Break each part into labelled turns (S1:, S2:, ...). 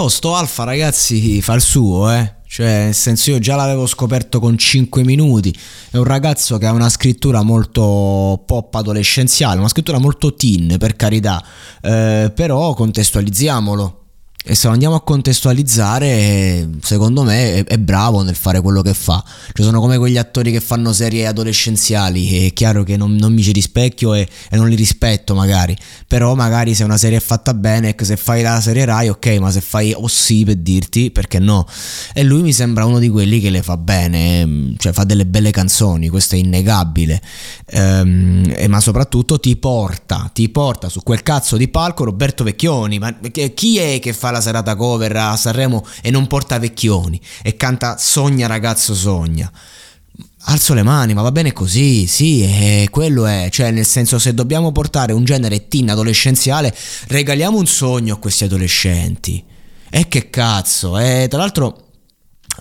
S1: Oh, sto Alfa ragazzi fa il suo, eh. Cioè, nel senso io già l'avevo scoperto con 5 minuti. È un ragazzo che ha una scrittura molto pop adolescenziale, una scrittura molto teen, per carità. Eh, però contestualizziamolo. E se lo andiamo a contestualizzare, secondo me è, è, bravo nel fare quello che fa. Ci sono come quegli attori che fanno serie adolescenziali, è chiaro che non, non mi ci rispecchio e, e, non li rispetto magari, però magari se una serie è fatta bene, se fai la serie Rai ok, ma se fai o sì per dirti, perché no? E lui mi sembra uno di quelli che le fa bene, cioè fa delle belle canzoni, questo è innegabile, ehm, ma soprattutto ti porta, ti porta su quel cazzo di palco Roberto Vecchioni, ma chi è che fa la serata cover a Sanremo e non porta vecchioni e canta Sogna ragazzo sogna. Alzo le mani, ma va bene così, sì, e quello è, cioè nel senso se dobbiamo portare un genere teen adolescenziale, regaliamo un sogno a questi adolescenti. E che cazzo, e tra l'altro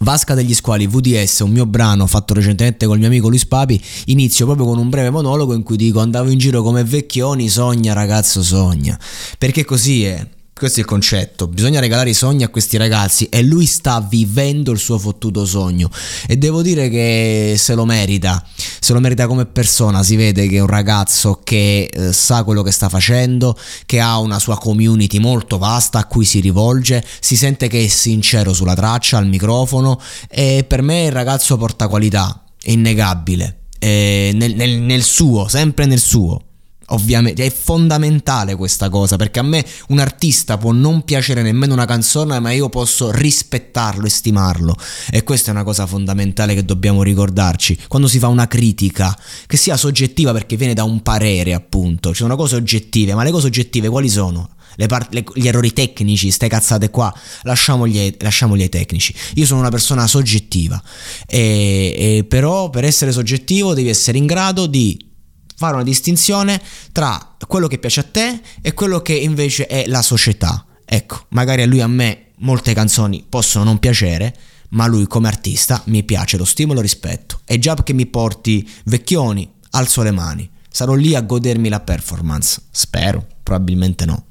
S1: Vasca degli Squali VDS, un mio brano fatto recentemente col mio amico Luis Papi, inizio proprio con un breve monologo in cui dico andavo in giro come vecchioni, sogna ragazzo sogna, perché così è. Questo è il concetto, bisogna regalare i sogni a questi ragazzi e lui sta vivendo il suo fottuto sogno. E devo dire che se lo merita, se lo merita come persona, si vede che è un ragazzo che eh, sa quello che sta facendo, che ha una sua community molto vasta a cui si rivolge, si sente che è sincero sulla traccia, al microfono e per me il ragazzo porta qualità, è innegabile, è nel, nel, nel suo, sempre nel suo. Ovviamente è fondamentale questa cosa perché a me un artista può non piacere nemmeno una canzone, ma io posso rispettarlo e stimarlo. E questa è una cosa fondamentale che dobbiamo ricordarci. Quando si fa una critica, che sia soggettiva perché viene da un parere, appunto, ci sono cose oggettive, ma le cose oggettive quali sono? Part- le, gli errori tecnici, ste cazzate qua, lasciamogli, lasciamogli ai tecnici. Io sono una persona soggettiva, e, e però per essere soggettivo devi essere in grado di fare una distinzione tra quello che piace a te e quello che invece è la società. Ecco, magari a lui a me molte canzoni possono non piacere, ma lui come artista mi piace, lo stimolo e rispetto. E già che mi porti vecchioni, alzo le mani. Sarò lì a godermi la performance. Spero, probabilmente no.